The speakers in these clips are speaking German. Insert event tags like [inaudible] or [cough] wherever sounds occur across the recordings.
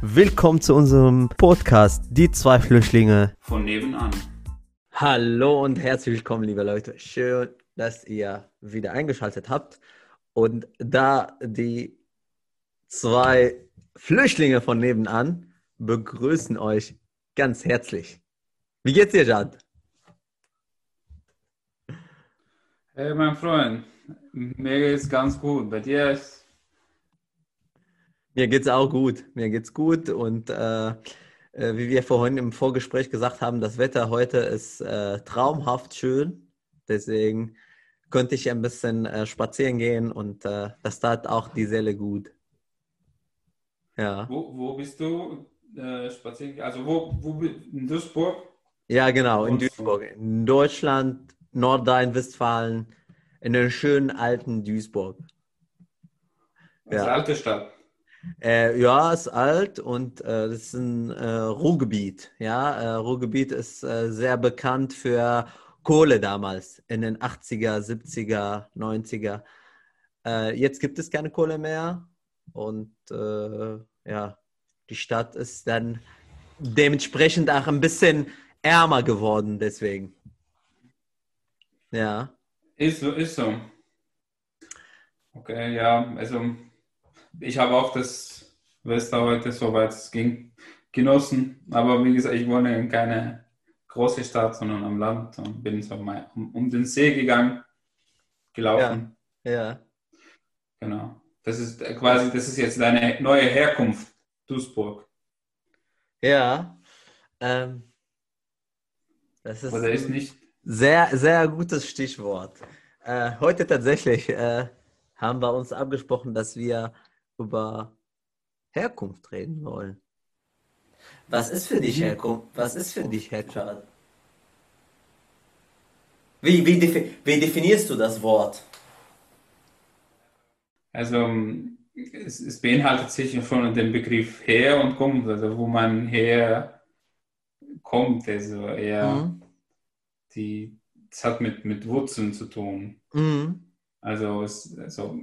Willkommen zu unserem Podcast Die zwei Flüchtlinge von nebenan. Hallo und herzlich willkommen, liebe Leute. Schön, dass ihr wieder eingeschaltet habt. Und da die zwei Flüchtlinge von nebenan begrüßen euch ganz herzlich. Wie geht's dir, Jad? Hey, mein Freund, mir geht's ganz gut. Bei dir ist. Mir geht's auch gut. Mir geht's gut und äh, äh, wie wir vorhin im Vorgespräch gesagt haben, das Wetter heute ist äh, traumhaft schön. Deswegen könnte ich ein bisschen äh, spazieren gehen und äh, das tat auch die Seele gut. Ja. Wo, wo bist du äh, spazieren? Also wo, wo in Duisburg? Ja, genau, in Duisburg. In Deutschland, Nordrhein-Westfalen, in der schönen alten Duisburg. Das ja. alte Stadt. Äh, ja, ist alt und äh, das ist ein äh, Ruhrgebiet. Ja, äh, Ruhrgebiet ist äh, sehr bekannt für Kohle damals in den 80er, 70er, 90er. jetzt gibt es keine Kohle mehr und äh, ja, die Stadt ist dann dementsprechend auch ein bisschen ärmer geworden deswegen. Ja. Ist so, ist so. Okay, ja, also ich habe auch das Wetter heute, soweit es ging, genossen. Aber wie gesagt, ich wohne in keine große Stadt, sondern am Land und bin so mal um, um den See gegangen, gelaufen. Ja. ja. Genau. Das ist quasi, das ist jetzt deine neue Herkunft, Duisburg. Ja. Ähm, das ist, Oder ist nicht sehr, sehr gutes Stichwort. Äh, heute tatsächlich äh, haben wir uns abgesprochen, dass wir über Herkunft reden wollen. Was ist für dich Herkunft? Was ist für dich Herkunft? Wie, wie, defi wie definierst du das Wort? Also es, es beinhaltet sich schon den Begriff her und kommt, also wo man her kommt, also eher mhm die, das hat mit, mit Wurzeln zu tun. Mhm. Also, es, also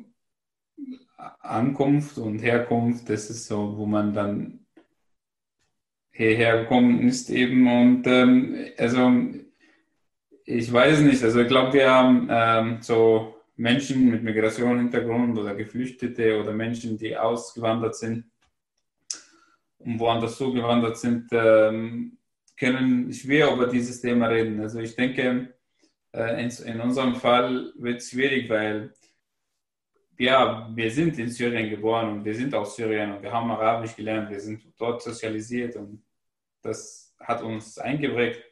Ankunft und Herkunft, das ist so, wo man dann hierher gekommen ist eben. Und ähm, also ich weiß nicht, also ich glaube, wir haben ähm, so Menschen mit Migrationshintergrund oder Geflüchtete oder Menschen, die ausgewandert sind und woanders zugewandert sind, ähm, können schwer über dieses Thema reden. Also ich denke, äh, in, in unserem Fall wird es schwierig, weil ja, wir sind in Syrien geboren und wir sind aus Syrien und wir haben Arabisch gelernt, wir sind dort sozialisiert und das hat uns eingeprägt.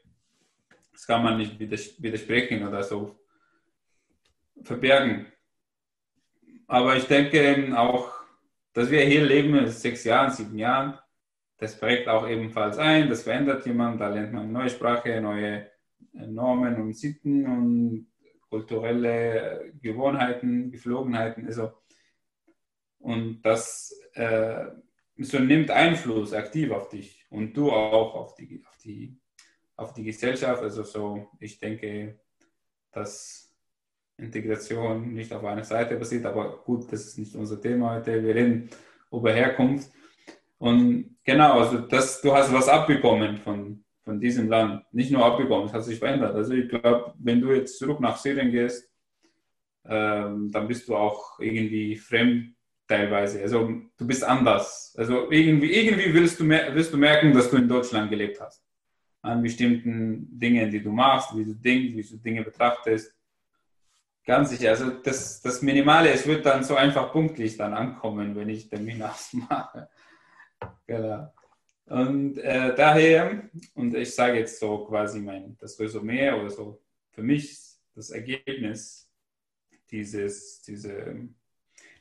Das kann man nicht widersprechen oder so verbergen. Aber ich denke auch, dass wir hier leben sechs Jahren, sieben Jahren, das prägt auch ebenfalls ein, das verändert jemand, da lernt man neue Sprache, neue Normen und Sitten und kulturelle Gewohnheiten, Geflogenheiten. Also, und das äh, so nimmt Einfluss aktiv auf dich und du auch auf die, auf die, auf die Gesellschaft. Also so, ich denke, dass Integration nicht auf einer Seite basiert, aber gut, das ist nicht unser Thema heute. Wir reden über Herkunft. Und genau, also das, du hast was abbekommen von, von diesem Land. Nicht nur abbekommen, es hat sich verändert. Also ich glaube, wenn du jetzt zurück nach Syrien gehst, ähm, dann bist du auch irgendwie fremd teilweise. Also du bist anders. Also irgendwie, irgendwie willst, du willst du merken, dass du in Deutschland gelebt hast. An bestimmten Dingen, die du machst, wie du denkst, wie du Dinge betrachtest. Ganz sicher. Also das, das Minimale, es wird dann so einfach punktlich dann ankommen, wenn ich Termin ausmache. [laughs] Genau. Und äh, daher, und ich sage jetzt so quasi mein, das Resümee oder so, für mich das Ergebnis dieses, diese,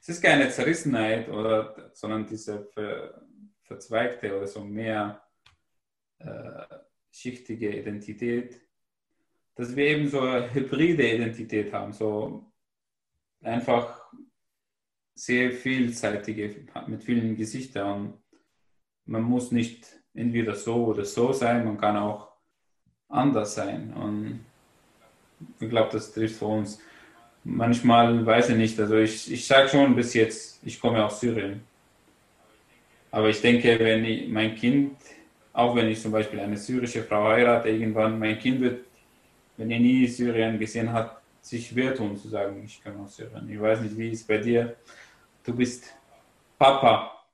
es ist keine Zerrissenheit, oder, sondern diese ver, verzweigte oder so mehr äh, schichtige Identität, dass wir eben so eine hybride Identität haben, so einfach sehr vielseitige, mit vielen Gesichtern man muss nicht entweder so oder so sein, man kann auch anders sein. Und ich glaube, das trifft für uns. Manchmal weiß ich nicht, also ich, ich sage schon bis jetzt, ich komme aus Syrien. Aber ich denke, wenn ich, mein Kind, auch wenn ich zum Beispiel eine syrische Frau heirate, irgendwann, mein Kind wird, wenn er nie Syrien gesehen hat, sich schwer tun zu sagen, ich komme aus Syrien. Ich weiß nicht, wie es bei dir. Du bist Papa.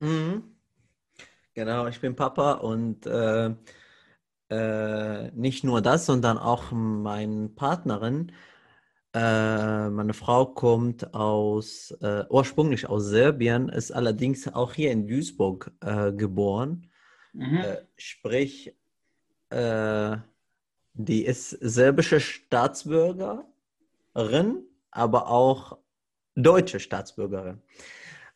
Mhm. Genau, ich bin Papa und äh, äh, nicht nur das, sondern auch meine Partnerin. Äh, meine Frau kommt aus, äh, ursprünglich aus Serbien, ist allerdings auch hier in Duisburg äh, geboren. Mhm. Äh, sprich, die ist serbische Staatsbürgerin, aber auch deutsche Staatsbürgerin.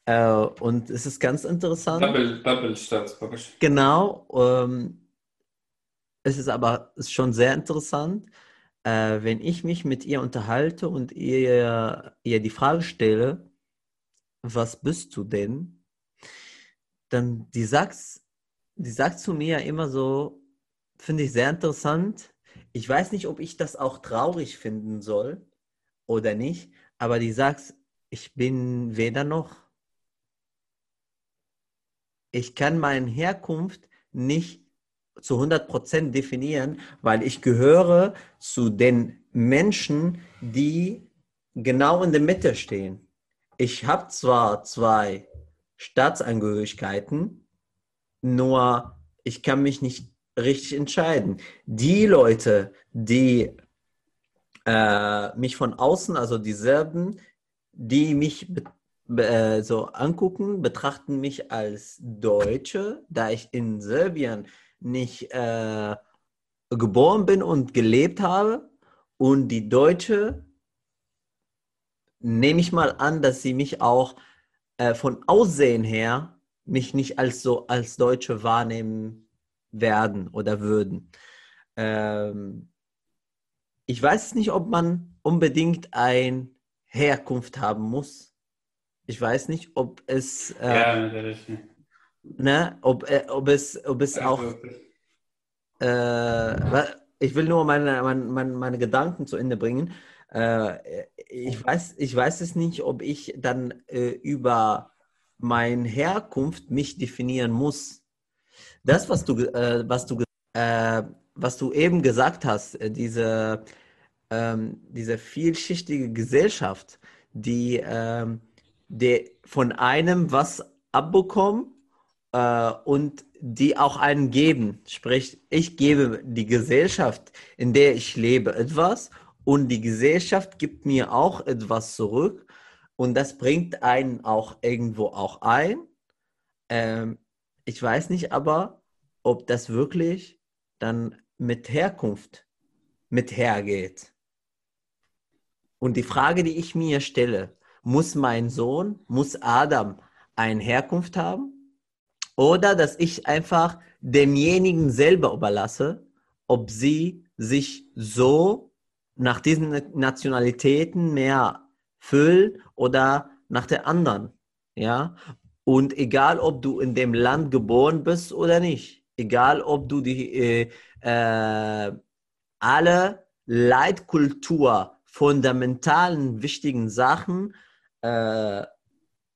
Und es ist ganz interessant. Double, Double Staatsbürger. Genau. Ähm, es ist aber schon sehr interessant, äh, wenn ich mich mit ihr unterhalte und ihr, ihr die Frage stelle, was bist du denn? Dann die sagt, die sagt zu mir immer so, finde ich sehr interessant. Ich weiß nicht, ob ich das auch traurig finden soll oder nicht, aber die sagt, ich bin weder noch. Ich kann meine Herkunft nicht zu 100% definieren, weil ich gehöre zu den Menschen, die genau in der Mitte stehen. Ich habe zwar zwei Staatsangehörigkeiten, nur ich kann mich nicht richtig entscheiden. Die Leute, die äh, mich von außen, also die Serben, die mich äh, so angucken, betrachten mich als Deutsche, da ich in Serbien nicht äh, geboren bin und gelebt habe. Und die Deutsche, nehme ich mal an, dass sie mich auch äh, von Aussehen her mich nicht als so als Deutsche wahrnehmen werden oder würden. Ähm, ich weiß nicht, ob man unbedingt eine Herkunft haben muss. Ich weiß nicht, ob es. Äh, ja, natürlich ne, ob, äh, ob es, ob es auch. Äh, ich will nur meine, meine, meine, Gedanken zu Ende bringen. Äh, ich, weiß, ich weiß es nicht, ob ich dann äh, über meine Herkunft mich definieren muss. Das, was du, äh, was du, was du eben gesagt hast, diese, ähm, diese vielschichtige Gesellschaft, die, ähm, die von einem was abbekommt äh, und die auch einen geben. Sprich, ich gebe die Gesellschaft, in der ich lebe, etwas und die Gesellschaft gibt mir auch etwas zurück und das bringt einen auch irgendwo auch ein. Ähm, ich weiß nicht aber, ob das wirklich dann mit Herkunft mit hergeht. Und die Frage, die ich mir stelle, muss mein Sohn, muss Adam eine Herkunft haben? Oder dass ich einfach demjenigen selber überlasse, ob sie sich so nach diesen Nationalitäten mehr füllen oder nach der anderen. Ja? Und egal, ob du in dem Land geboren bist oder nicht, egal, ob du die äh, äh, alle Leitkultur, fundamentalen, wichtigen Sachen äh,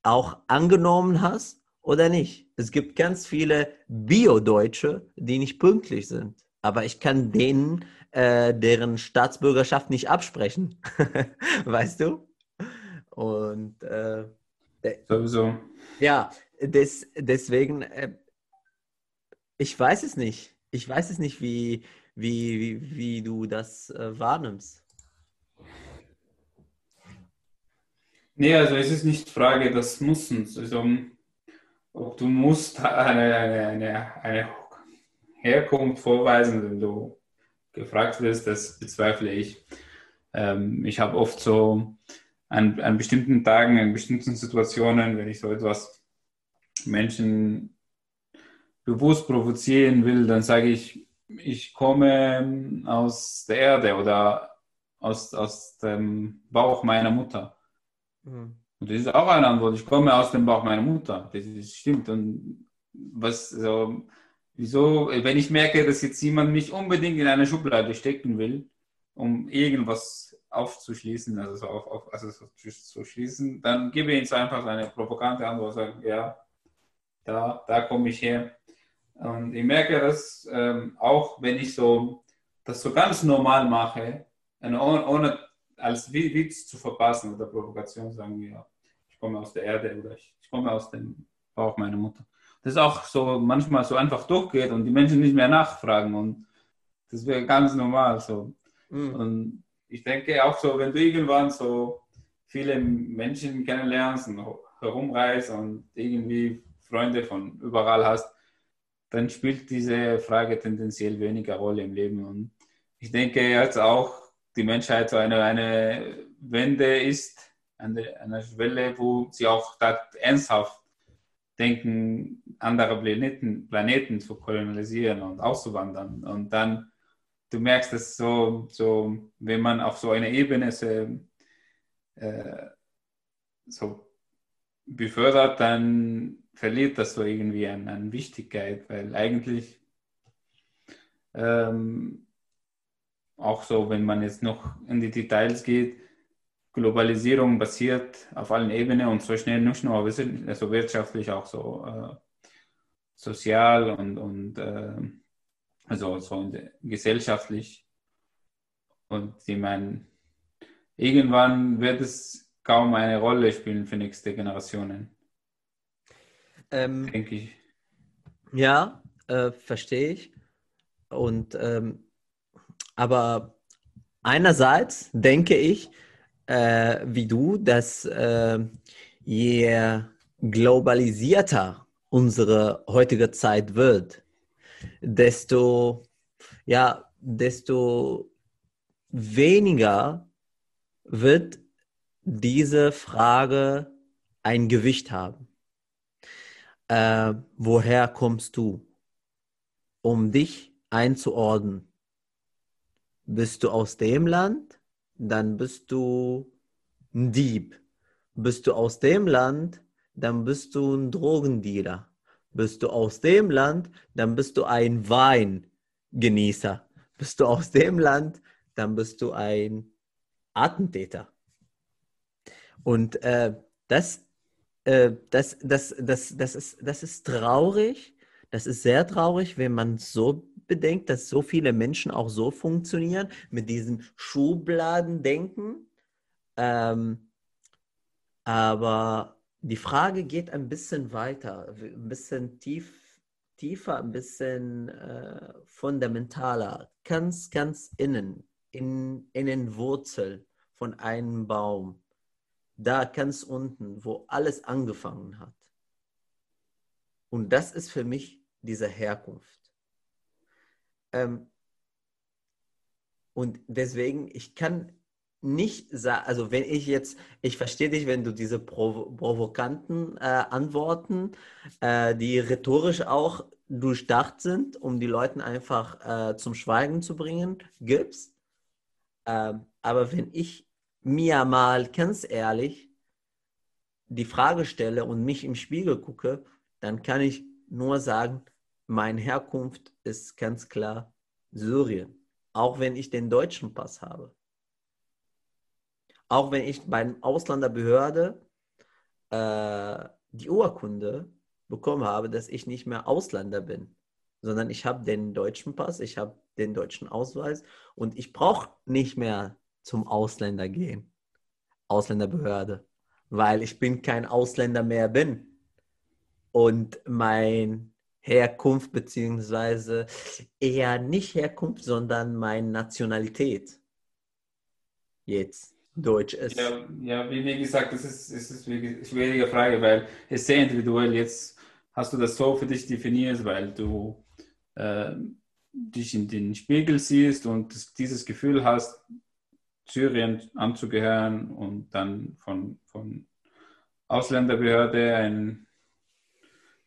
auch angenommen hast oder nicht. Es gibt ganz viele Bio-Deutsche, die nicht pünktlich sind. Aber ich kann denen äh, deren Staatsbürgerschaft nicht absprechen. [laughs] weißt du? Und äh, sowieso. Ja, des, deswegen, äh, ich weiß es nicht. Ich weiß es nicht, wie, wie, wie, wie du das äh, wahrnimmst. Nee, also es ist nicht Frage des Mussens. Also, ob du musst [laughs] eine, eine, eine Herkunft vorweisen, wenn du gefragt wirst, das bezweifle ich. Ähm, ich habe oft so an, an bestimmten Tagen, in bestimmten Situationen, wenn ich so etwas Menschen bewusst provozieren will, dann sage ich, ich komme aus der Erde oder aus, aus dem Bauch meiner Mutter. Mhm. Und das ist auch eine Antwort. Ich komme aus dem Bauch meiner Mutter. Das ist, stimmt. Und was, so, wieso, wenn ich merke, dass jetzt jemand mich unbedingt in eine Schublade stecken will, um irgendwas aufzuschließen, also so auf, auf also so zu schließen, dann gebe ich ihm einfach eine provokante Antwort, sagen, ja, da, da komme ich her. Und ich merke das ähm, auch, wenn ich so das so ganz normal mache, ohne, ohne als Witz zu verpassen oder Provokation sagen wir, ich komme aus der Erde oder ich, ich komme aus dem Bauch meiner Mutter. Das auch so manchmal so einfach durchgeht und die Menschen nicht mehr nachfragen und das wäre ganz normal so. Mhm. Und ich denke auch so, wenn du irgendwann so viele Menschen kennenlernst und herumreist und irgendwie Freunde von überall hast, dann spielt diese Frage tendenziell weniger Rolle im Leben. Und ich denke jetzt auch, die Menschheit so eine, eine Wende ist, eine, eine Schwelle, wo sie auch ernsthaft denken, andere Planeten, Planeten zu kolonialisieren und auszuwandern. Und dann, du merkst es so, so wenn man auf so einer Ebene so, äh, so befördert, dann verliert das so irgendwie an, an Wichtigkeit, weil eigentlich ähm, auch so, wenn man jetzt noch in die Details geht, Globalisierung basiert auf allen Ebenen und so schnell nicht nur also wirtschaftlich, auch so äh, sozial und, und äh, also so gesellschaftlich. Und ich meine, irgendwann wird es kaum eine Rolle spielen für nächste Generationen. Ähm, Denke ich. Ja, äh, verstehe ich. Und ähm, aber einerseits denke ich, äh, wie du, dass äh, je globalisierter unsere heutige Zeit wird, desto, ja, desto weniger wird diese Frage ein Gewicht haben. Äh, woher kommst du? Um dich einzuordnen bist du aus dem Land, dann bist du ein Dieb. Bist du aus dem Land, dann bist du ein Drogendealer. Bist du aus dem Land, dann bist du ein Weingenießer. Bist du aus dem Land, dann bist du ein Attentäter. Und äh, das, äh, das, das, das, das, ist, das ist traurig. Das ist sehr traurig, wenn man so bedenkt, dass so viele Menschen auch so funktionieren, mit diesem Schubladendenken. Ähm, aber die Frage geht ein bisschen weiter, ein bisschen tief, tiefer, ein bisschen äh, fundamentaler, ganz, ganz innen, in, in den Wurzeln von einem Baum. Da ganz unten, wo alles angefangen hat. Und das ist für mich diese Herkunft. Ähm, und deswegen, ich kann nicht sagen, also wenn ich jetzt, ich verstehe dich, wenn du diese provo provokanten äh, Antworten, äh, die rhetorisch auch durchdacht sind, um die Leute einfach äh, zum Schweigen zu bringen, gibst. Ähm, aber wenn ich mir mal ganz ehrlich die Frage stelle und mich im Spiegel gucke, dann kann ich nur sagen, meine Herkunft ist ganz klar Syrien, auch wenn ich den deutschen Pass habe. Auch wenn ich bei der Ausländerbehörde äh, die Urkunde bekommen habe, dass ich nicht mehr Ausländer bin, sondern ich habe den deutschen Pass, ich habe den deutschen Ausweis und ich brauche nicht mehr zum Ausländer gehen, Ausländerbehörde, weil ich bin kein Ausländer mehr bin. Und mein Herkunft, beziehungsweise eher nicht Herkunft, sondern meine Nationalität jetzt Deutsch ist. Ja, ja wie, gesagt, das ist, das ist eine schwierige Frage, weil es sehr individuell jetzt hast du das so für dich definiert, weil du äh, dich in den Spiegel siehst und dieses Gefühl hast, Syrien anzugehören und dann von, von Ausländerbehörde ein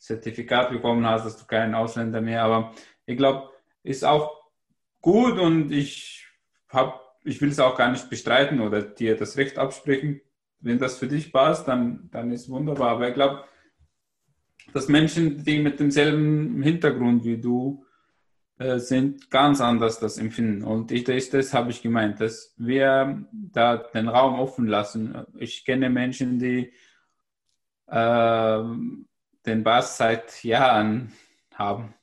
Zertifikat bekommen hast, dass du kein Ausländer mehr. Aber ich glaube, ist auch gut und ich habe, ich will es auch gar nicht bestreiten oder dir das Recht absprechen. Wenn das für dich passt, dann, dann ist wunderbar. Aber ich glaube, dass Menschen, die mit demselben Hintergrund wie du äh, sind, ganz anders das empfinden. Und ich, das, das habe ich gemeint, dass wir da den Raum offen lassen. Ich kenne Menschen, die äh, den Bass seit Jahren haben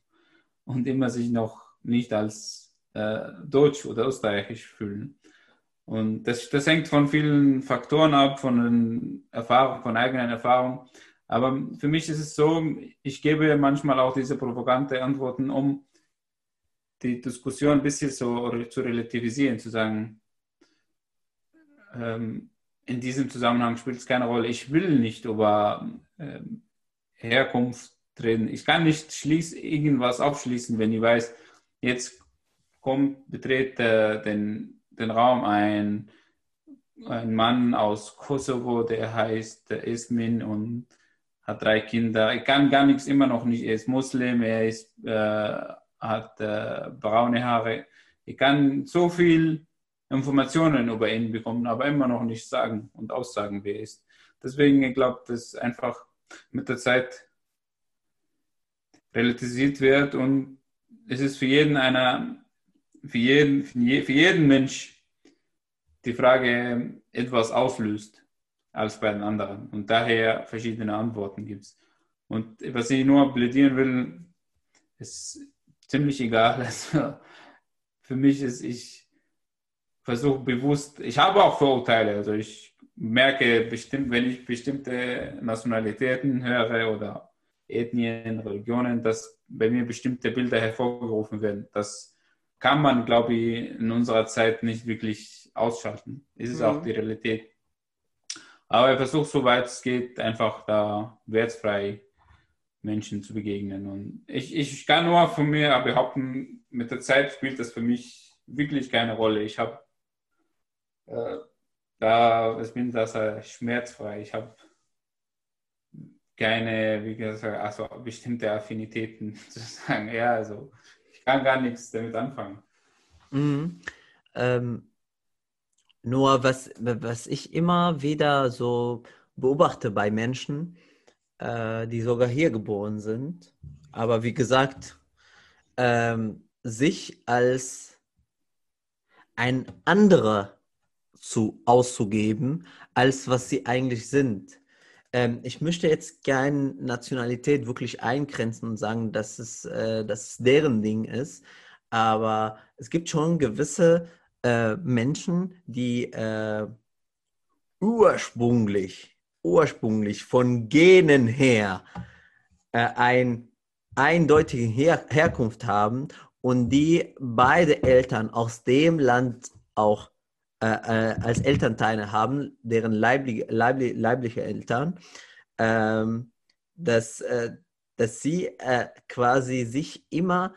und immer sich noch nicht als äh, Deutsch oder Österreichisch fühlen. Und das, das hängt von vielen Faktoren ab, von den von eigenen Erfahrungen. Aber für mich ist es so, ich gebe manchmal auch diese provokante Antworten, um die Diskussion ein bisschen so zu relativisieren, zu sagen, ähm, in diesem Zusammenhang spielt es keine Rolle. Ich will nicht über ähm, Herkunft reden. Ich kann nicht schließ, irgendwas abschließen, wenn ich weiß, jetzt kommt, betritt äh, den, den Raum ein, ein Mann aus Kosovo, der heißt äh, Ismin und hat drei Kinder. Ich kann gar nichts immer noch nicht. Er ist Muslim, er ist, äh, hat äh, braune Haare. Ich kann so viel Informationen über ihn bekommen, aber immer noch nicht sagen und aussagen, wer er ist. Deswegen, ich glaube, dass einfach mit der Zeit relativisiert wird und es ist für jeden einer, für jeden, für jeden Mensch die Frage etwas auslöst als bei den anderen und daher verschiedene Antworten gibt es. Und was ich nur plädieren will, ist ziemlich egal. [laughs] Also für mich ist, ich versuche bewusst, ich habe auch Vorurteile, also ich merke bestimmt, wenn ich bestimmte Nationalitäten höre oder Ethnien, Religionen, dass bei mir bestimmte Bilder hervorgerufen werden. Das kann man, glaube ich, in unserer Zeit nicht wirklich ausschalten. Es ist mhm. auch die Realität. Aber ich versuche, soweit es geht, einfach da wertfrei Menschen zu begegnen. Und ich, ich kann nur von mir behaupten, mit der Zeit spielt das für mich wirklich keine Rolle. Ich habe äh, da, ich bin das äh, schmerzfrei. Ich habe keine, wie gesagt, also bestimmte Affinitäten [laughs] zu sagen. Ja, also ich kann gar nichts damit anfangen. Mhm. Ähm, nur was, was ich immer wieder so beobachte bei Menschen, äh, die sogar hier geboren sind, aber wie gesagt, ähm, sich als ein anderer zu, auszugeben, als was sie eigentlich sind. Ähm, ich möchte jetzt gerne Nationalität wirklich eingrenzen und sagen, dass es, äh, dass es deren Ding ist. Aber es gibt schon gewisse äh, Menschen, die äh, ursprünglich, ursprünglich von Genen her äh, ein eindeutige Her Herkunft haben und die beide Eltern aus dem Land auch äh, äh, als Elternteile haben, deren leibliche, leibliche, leibliche Eltern, ähm, dass, äh, dass sie äh, quasi sich immer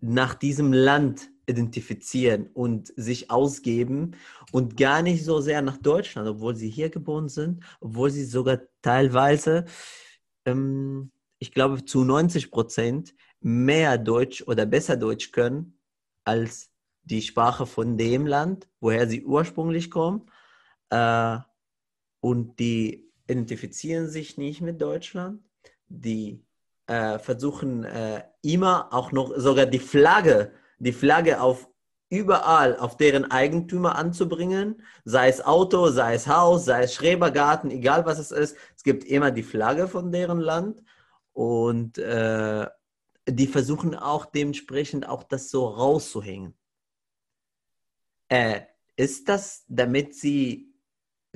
nach diesem Land identifizieren und sich ausgeben und gar nicht so sehr nach Deutschland, obwohl sie hier geboren sind, obwohl sie sogar teilweise, ähm, ich glaube, zu 90 Prozent mehr Deutsch oder besser Deutsch können als die Sprache von dem Land, woher sie ursprünglich kommen. Äh, und die identifizieren sich nicht mit Deutschland. Die äh, versuchen äh, immer auch noch sogar die Flagge, die Flagge auf überall auf deren Eigentümer anzubringen, sei es Auto, sei es Haus, sei es Schrebergarten, egal was es ist. Es gibt immer die Flagge von deren Land und äh, die versuchen auch dementsprechend auch das so rauszuhängen. Äh, ist das, damit sie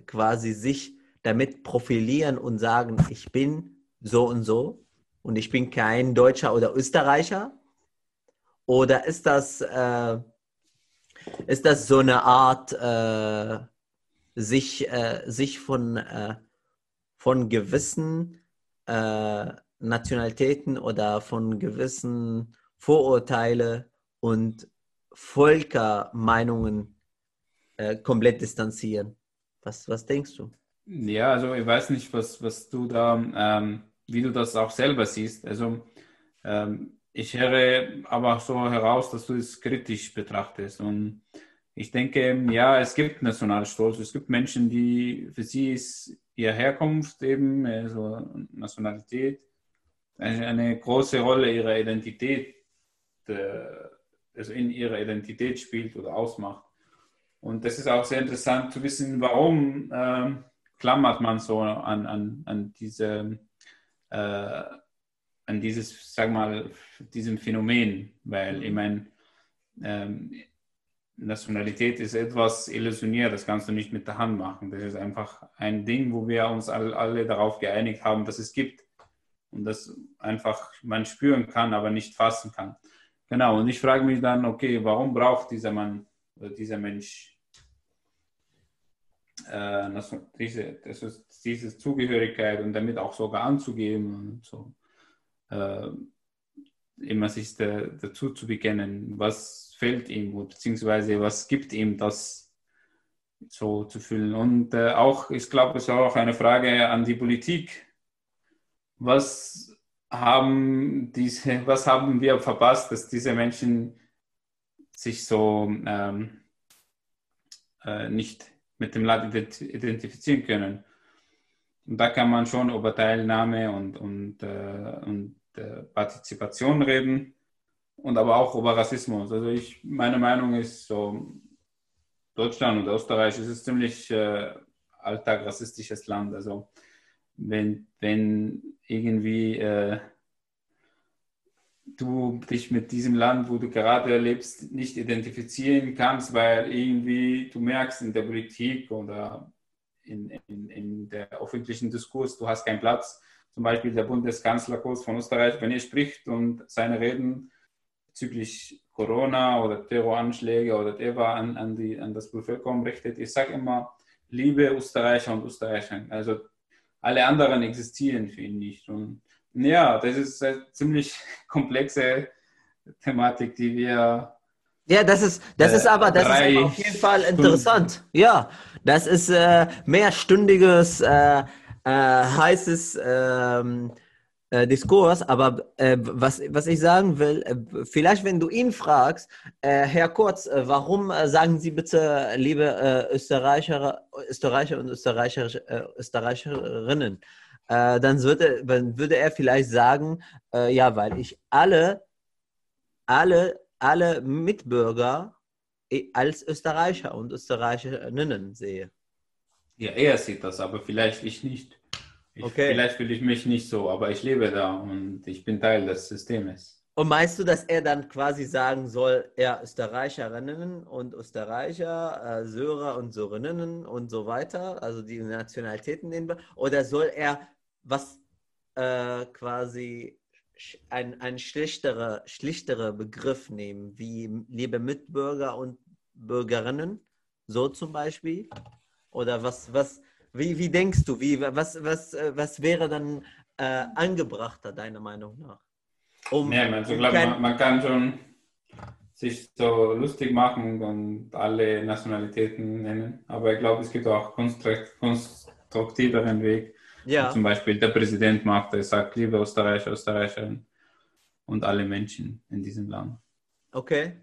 quasi sich damit profilieren und sagen, ich bin so und so und ich bin kein Deutscher oder Österreicher? Oder ist das, äh, ist das so eine Art, äh, sich, äh, sich von, äh, von gewissen äh, Nationalitäten oder von gewissen Vorurteilen und Völkermeinungen äh, komplett distanzieren. Was, was denkst du? Ja, also ich weiß nicht, was, was du da, ähm, wie du das auch selber siehst. Also ähm, ich höre aber so heraus, dass du es kritisch betrachtest. Und ich denke, ja, es gibt Nationalstolz. Es gibt Menschen, die für sie ist ihre Herkunft eben, also Nationalität, eine, große Rolle ihrer Identität. Äh, also in ihrer Identität spielt oder ausmacht. Und das ist auch sehr interessant zu wissen, warum äh, klammert man so an, an, an diese äh, an dieses, sag mal, diesem Phänomen, weil ich meine, ähm, Nationalität ist etwas illusioniert, das kannst du nicht mit der Hand machen. Das ist einfach ein Ding, wo wir uns alle, alle darauf geeinigt haben, dass es gibt und das einfach man spüren kann, aber nicht fassen kann. Genau, und ich frage mich dann, okay, warum braucht dieser Mann oder dieser Mensch äh, diese, das ist, diese Zugehörigkeit und damit auch sogar anzugeben und so äh, immer sich da, dazu zu bekennen, was fällt ihm, beziehungsweise was gibt ihm das so zu fühlen. Und äh, auch, ich glaube, es ist auch eine Frage an die Politik. Was haben diese, [laughs] was haben wir verpasst, dass diese Menschen sich so ähm, äh, nicht mit dem Land identifizieren können? Und da kann man schon über Teilnahme und, und, äh, und äh, Partizipation reden und aber auch über Rassismus. Also ich, meine Meinung ist so, Deutschland und Österreich ist ein ziemlich äh, alltag rassistisches Land. Also wenn, wenn irgendwie äh, du dich mit diesem Land, wo du gerade lebst, nicht identifizieren kannst, weil irgendwie du merkst in der Politik oder in, in, in der öffentlichen Diskurs, du hast keinen Platz. Zum Beispiel der Bundeskanzler Kurz von Österreich, wenn er spricht und seine Reden bezüglich Corona oder Terroranschläge oder whatever an, an, die, an das Bevölkerung richtet. Ich sage immer, liebe Österreicher und Österreicher. Also alle anderen existieren für ihn nicht. Und ja, das ist eine ziemlich [laughs] komplexe Thematik, die wir. Ja, das ist, das ist aber, das ist auf jeden Fall interessant. Stunden. Ja, das ist äh, mehrstündiges, äh, äh, heißes ähm, äh, Diskurs, aber äh, was, was ich sagen will, äh, vielleicht wenn du ihn fragst, äh, Herr Kurz, äh, warum äh, sagen Sie bitte, liebe Österreicher, Österreicher und Österreicher, Österreicherinnen, dann würde, dann würde er vielleicht sagen, ja, weil ich alle, alle, alle Mitbürger als Österreicher und Österreicherinnen sehe. Ja, er sieht das, aber vielleicht ich nicht. Ich, okay. Vielleicht fühle ich mich nicht so, aber ich lebe da und ich bin Teil des Systems. Und meinst du, dass er dann quasi sagen soll, er Österreicherinnen und Österreicher, äh, Syrer und Syrerinnen und so weiter, also die Nationalitäten nehmen, oder soll er was äh, quasi ein, ein schlichterer, schlichterer Begriff nehmen, wie liebe Mitbürger und Bürgerinnen, so zum Beispiel? Oder was, was, wie, wie denkst du, wie, was, was, äh, was wäre dann äh, angebrachter, deiner Meinung nach? Um, ja, also, um glaub, man, man kann schon sich so lustig machen und alle Nationalitäten nennen. Aber ich glaube, es gibt auch konstruktiveren Weg. Ja. Zum Beispiel der Präsident macht, er sagt, liebe Österreicher, Österreicherinnen und alle Menschen in diesem Land. Okay.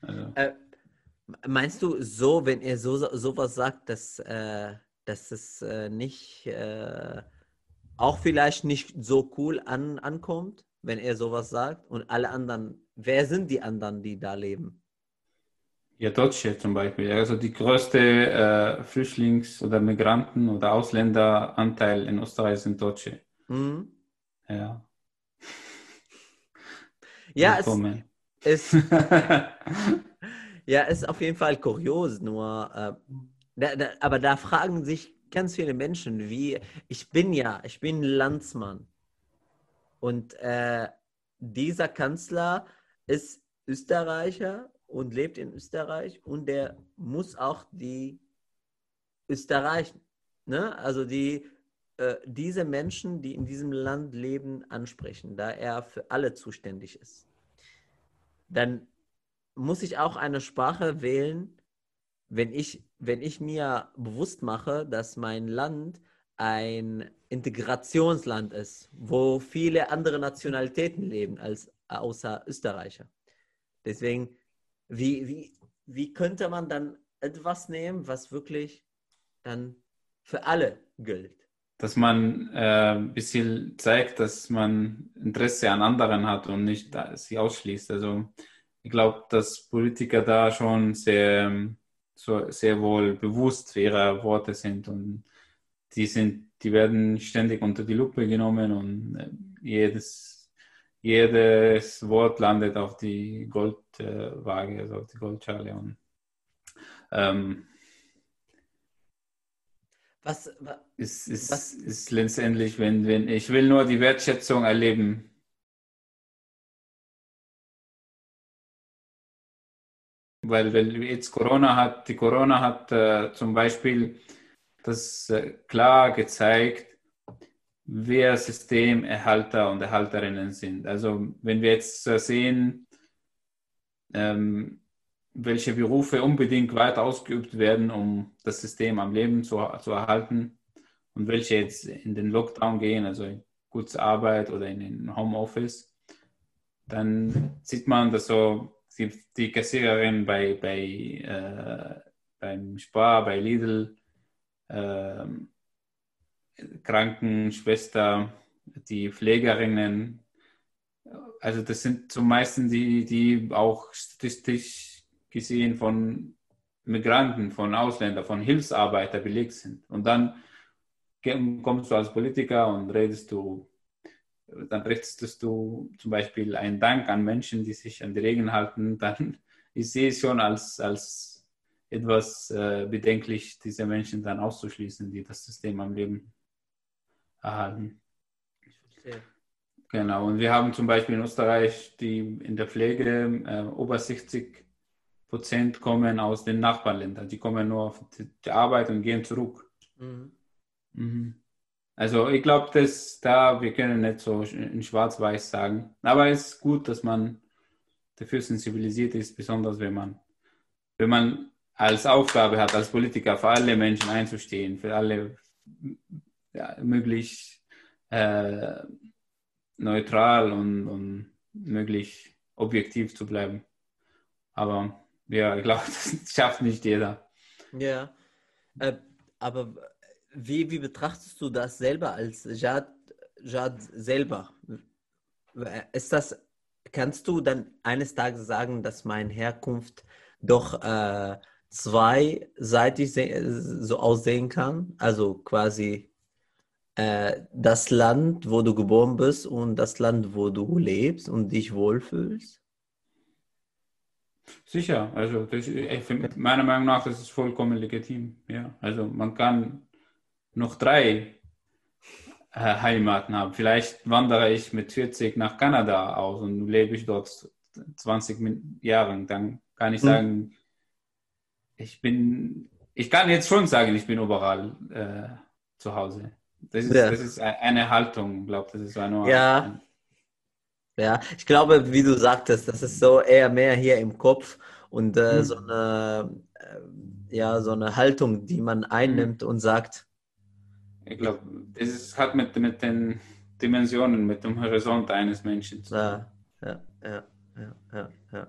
Also. Äh, meinst du so, wenn er so sowas sagt, dass äh, dass es äh, nicht, äh, auch vielleicht nicht so cool an, ankommt, wenn er sowas sagt. Und alle anderen, wer sind die anderen, die da leben? Ja, Deutsche zum Beispiel. Also die größte äh, Flüchtlings- oder Migranten- oder Ausländeranteil in Österreich sind Deutsche. Mhm. Ja. [laughs] Ja, es ist, [laughs] ja, ist auf jeden Fall kurios, nur äh, da, da, aber da fragen sich ganz viele Menschen, wie, ich bin ja, ich bin Landsmann. Und äh, dieser Kanzler ist Österreicher und lebt in Österreich und der muss auch die Österreich, ne? also die, äh, diese Menschen, die in diesem Land leben, ansprechen, da er für alle zuständig ist. Dann muss ich auch eine Sprache wählen, wenn ich, wenn ich mir bewusst mache, dass mein Land ein Integrationsland ist, wo viele andere Nationalitäten leben als außer Österreicher. Deswegen, wie, wie, wie könnte man dann etwas nehmen, was wirklich dann für alle gilt? Dass man äh, ein bisschen zeigt, dass man Interesse an anderen hat und nicht sie ausschließt. Also ich glaube, dass Politiker da schon sehr so sehr wohl bewusst ihrer Worte sind und die sind, die werden ständig unter die Lupe genommen und äh, jedes, jedes Wort landet auf die Goldwaage, also auf die Goldschale. Und, ähm, was, was, ist, ist, was? ist letztendlich, wenn, wenn ich will nur die Wertschätzung erleben weil, weil jetzt Corona hat, die Corona hat äh, zum Beispiel das äh, klar gezeigt, wer Systemerhalter und Erhalterinnen sind. Also wenn wir jetzt äh, sehen, ähm, welche Berufe unbedingt weiter ausgeübt werden, um das System am Leben zu, zu erhalten und welche jetzt in den Lockdown gehen, also in Kurzarbeit oder in den Homeoffice, dann sieht man, dass so die, die Kassiererin bei, bei, äh, beim Spar, bei Lidl, äh, Krankenschwester, die Pflegerinnen, also das sind zum meisten die, die auch statistisch gesehen von Migranten, von Ausländern, von Hilfsarbeitern belegt sind. Und dann kommst du als Politiker und redest du dann richtest du zum Beispiel einen Dank an Menschen, die sich an die Regeln halten, dann ich sehe es schon als, als etwas äh, bedenklich, diese Menschen dann auszuschließen, die das System am Leben erhalten. Ich verstehe. Genau, und wir haben zum Beispiel in Österreich, die in der Pflege äh, über 60 Prozent kommen aus den Nachbarländern. Die kommen nur auf die Arbeit und gehen zurück. Mhm. Mhm. Also ich glaube, dass da, wir können nicht so in Schwarz-Weiß sagen, aber es ist gut, dass man dafür sensibilisiert ist, besonders wenn man, wenn man als Aufgabe hat, als Politiker für alle Menschen einzustehen, für alle ja, möglich äh, neutral und, und möglich objektiv zu bleiben. Aber ja, ich glaube, [laughs] das schafft nicht jeder. Ja, äh, aber wie, wie betrachtest du das selber als Jad, Jad selber? Ist das, kannst du dann eines Tages sagen, dass meine Herkunft doch äh, zweiseitig so aussehen kann? Also quasi äh, das Land, wo du geboren bist und das Land, wo du lebst und dich wohlfühlst? Sicher, also das, find, meiner Meinung nach das ist vollkommen legitim. Ja, also man kann noch drei äh, Heimaten habe. Vielleicht wandere ich mit 40 nach Kanada aus und lebe ich dort 20 Jahre. Dann kann ich hm. sagen, hm. ich bin, ich kann jetzt schon sagen, ich bin überall äh, zu Hause. Das ist, ja. das ist eine Haltung, ich glaube, das ist eine. Ja. Ja, ich glaube, wie du sagtest, das ist so eher mehr hier im Kopf und äh, hm. so eine, äh, ja, so eine Haltung, die man einnimmt hm. und sagt, ich glaube, das ist, hat mit, mit den Dimensionen, mit dem Horizont eines Menschen zu tun. Ja, ja, ja, ja, ja.